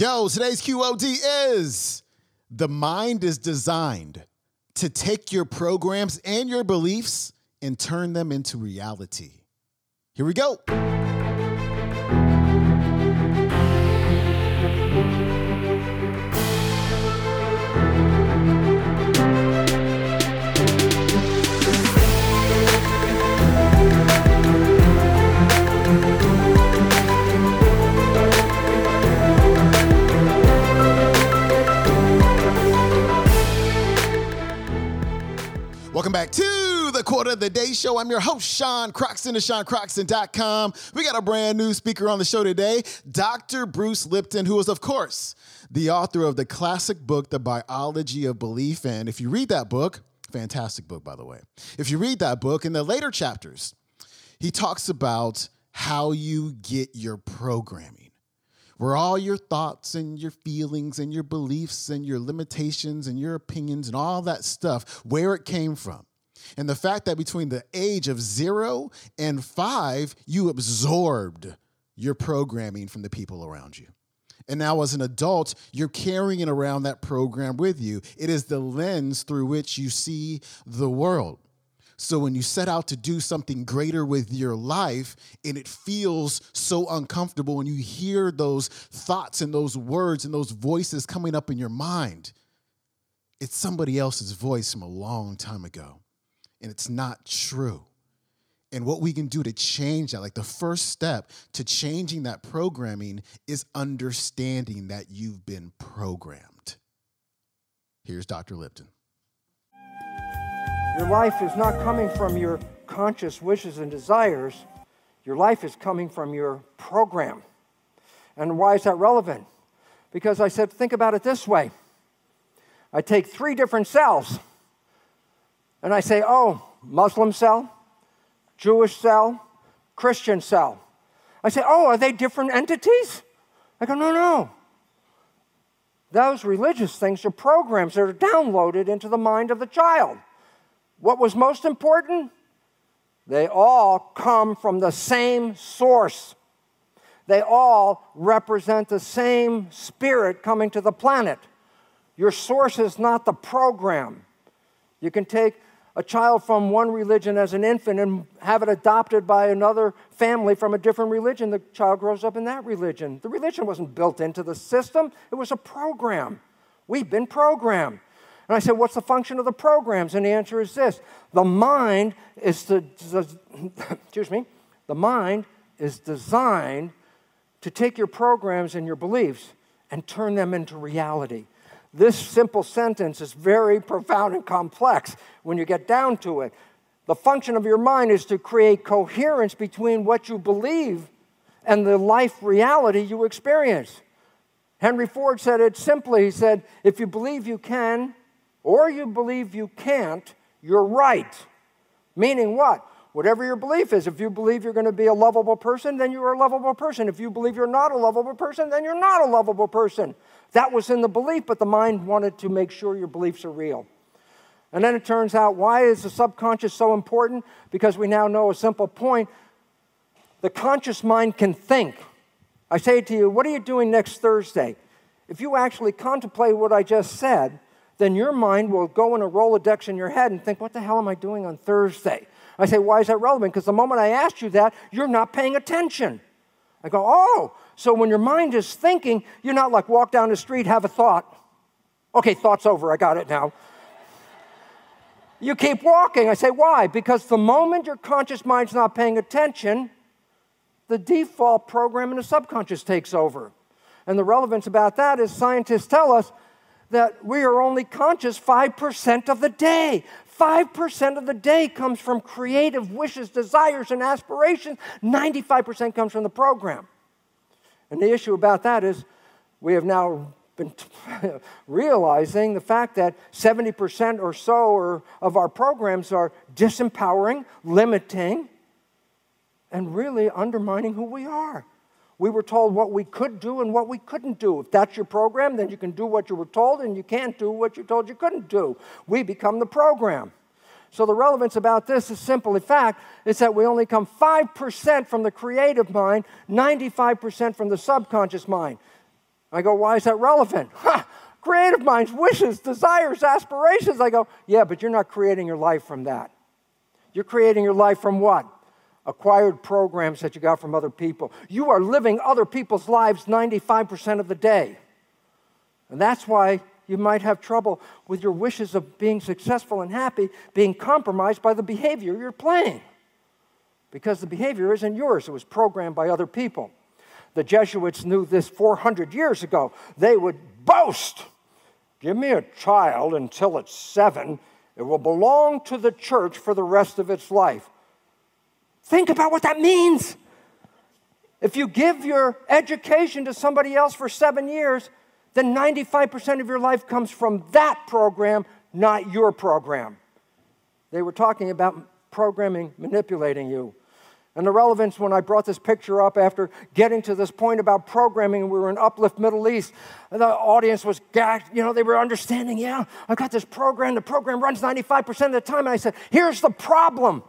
Yo, today's QOD is the mind is designed to take your programs and your beliefs and turn them into reality. Here we go. To the Quote of the Day Show. I'm your host, Sean Croxton of SeanCroxton.com. We got a brand new speaker on the show today, Dr. Bruce Lipton, who is, of course, the author of the classic book, The Biology of Belief. And if you read that book, fantastic book, by the way, if you read that book in the later chapters, he talks about how you get your programming where all your thoughts and your feelings and your beliefs and your limitations and your opinions and all that stuff, where it came from. And the fact that between the age of zero and five, you absorbed your programming from the people around you. And now, as an adult, you're carrying around that program with you. It is the lens through which you see the world. So when you set out to do something greater with your life and it feels so uncomfortable and you hear those thoughts and those words and those voices coming up in your mind, it's somebody else's voice from a long time ago. And it's not true. And what we can do to change that, like the first step to changing that programming is understanding that you've been programmed. Here's Dr. Lipton. Your life is not coming from your conscious wishes and desires. Your life is coming from your program. And why is that relevant? Because I said, think about it this way I take three different cells, and I say, oh, Muslim cell, Jewish cell, Christian cell. I say, oh, are they different entities? I go, no, no. Those religious things are programs that are downloaded into the mind of the child. What was most important? They all come from the same source. They all represent the same spirit coming to the planet. Your source is not the program. You can take a child from one religion as an infant and have it adopted by another family from a different religion. The child grows up in that religion. The religion wasn't built into the system, it was a program. We've been programmed. And I said, What's the function of the programs? And the answer is this the mind is the, excuse me, the mind is designed to take your programs and your beliefs and turn them into reality. This simple sentence is very profound and complex when you get down to it. The function of your mind is to create coherence between what you believe and the life reality you experience. Henry Ford said it simply. He said, If you believe you can, or you believe you can't, you're right. Meaning what? Whatever your belief is, if you believe you're going to be a lovable person, then you're a lovable person. If you believe you're not a lovable person, then you're not a lovable person. That was in the belief, but the mind wanted to make sure your beliefs are real. And then it turns out why is the subconscious so important? Because we now know a simple point. The conscious mind can think. I say to you, what are you doing next Thursday? If you actually contemplate what I just said, then your mind will go in a Rolodex in your head and think, what the hell am I doing on Thursday? I say, why is that relevant? Because the moment I asked you that, you're not paying attention. I go, oh, so when your mind is thinking, you're not like walk down the street, have a thought. Okay, thought's over, I got it now. You keep walking. I say, why? Because the moment your conscious mind's not paying attention, the default program in the subconscious takes over. And the relevance about that is scientists tell us that we are only conscious 5% of the day. 5% of the day comes from creative wishes, desires, and aspirations. 95% comes from the program. And the issue about that is we have now been realizing the fact that 70% or so of our programs are disempowering, limiting, and really undermining who we are we were told what we could do and what we couldn't do. If that's your program, then you can do what you were told, and you can't do what you told you couldn't do. We become the program. So the relevance about this is simple. In fact, it's that we only come 5% from the creative mind, 95% from the subconscious mind. I go, why is that relevant? Ha! Creative minds, wishes, desires, aspirations. I go, yeah, but you're not creating your life from that. You're creating your life from what? Acquired programs that you got from other people. You are living other people's lives 95% of the day. And that's why you might have trouble with your wishes of being successful and happy being compromised by the behavior you're playing. Because the behavior isn't yours, it was programmed by other people. The Jesuits knew this 400 years ago. They would boast Give me a child until it's seven, it will belong to the church for the rest of its life. Think about what that means. If you give your education to somebody else for seven years, then 95% of your life comes from that program, not your program. They were talking about programming manipulating you. And the relevance when I brought this picture up after getting to this point about programming, we were in Uplift Middle East, the audience was gagged. You know, they were understanding, yeah, I've got this program. The program runs 95% of the time. And I said, here's the problem.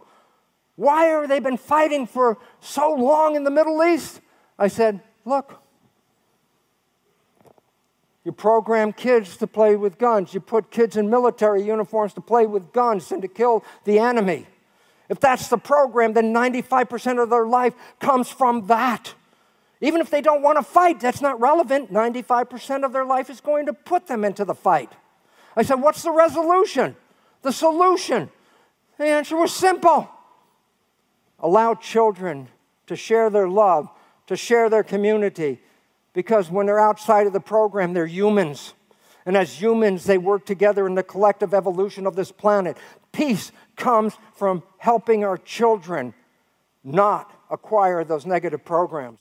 Why have they been fighting for so long in the Middle East? I said, look, you program kids to play with guns. You put kids in military uniforms to play with guns and to kill the enemy. If that's the program, then 95% of their life comes from that. Even if they don't want to fight, that's not relevant. 95% of their life is going to put them into the fight. I said, What's the resolution? The solution? The answer was simple allow children to share their love, to share their community, because when they're outside of the program, they're humans. And as humans, they work together in the collective evolution of this planet. Peace comes from helping our children not acquire those negative programs.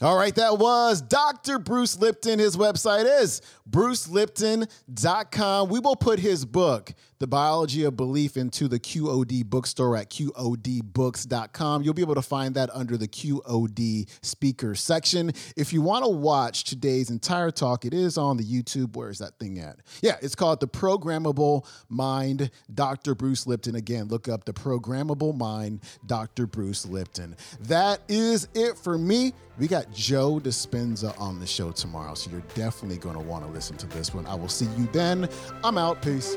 All right, that was Dr. Bruce Lipton. His website is brucelipton.com. We will put his book, The Biology of Belief, into the QOD bookstore at QODbooks.com. You'll be able to find that under the QOD speaker section. If you want to watch today's entire talk, it is on the YouTube. Where is that thing at? Yeah, it's called The Programmable Mind, Dr. Bruce Lipton. Again, look up The Programmable Mind, Dr. Bruce Lipton. That is it for me. We got Joe Dispenza on the show tomorrow, so you're definitely going to want to listen to this one. I will see you then. I'm out. Peace.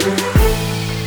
Thank you.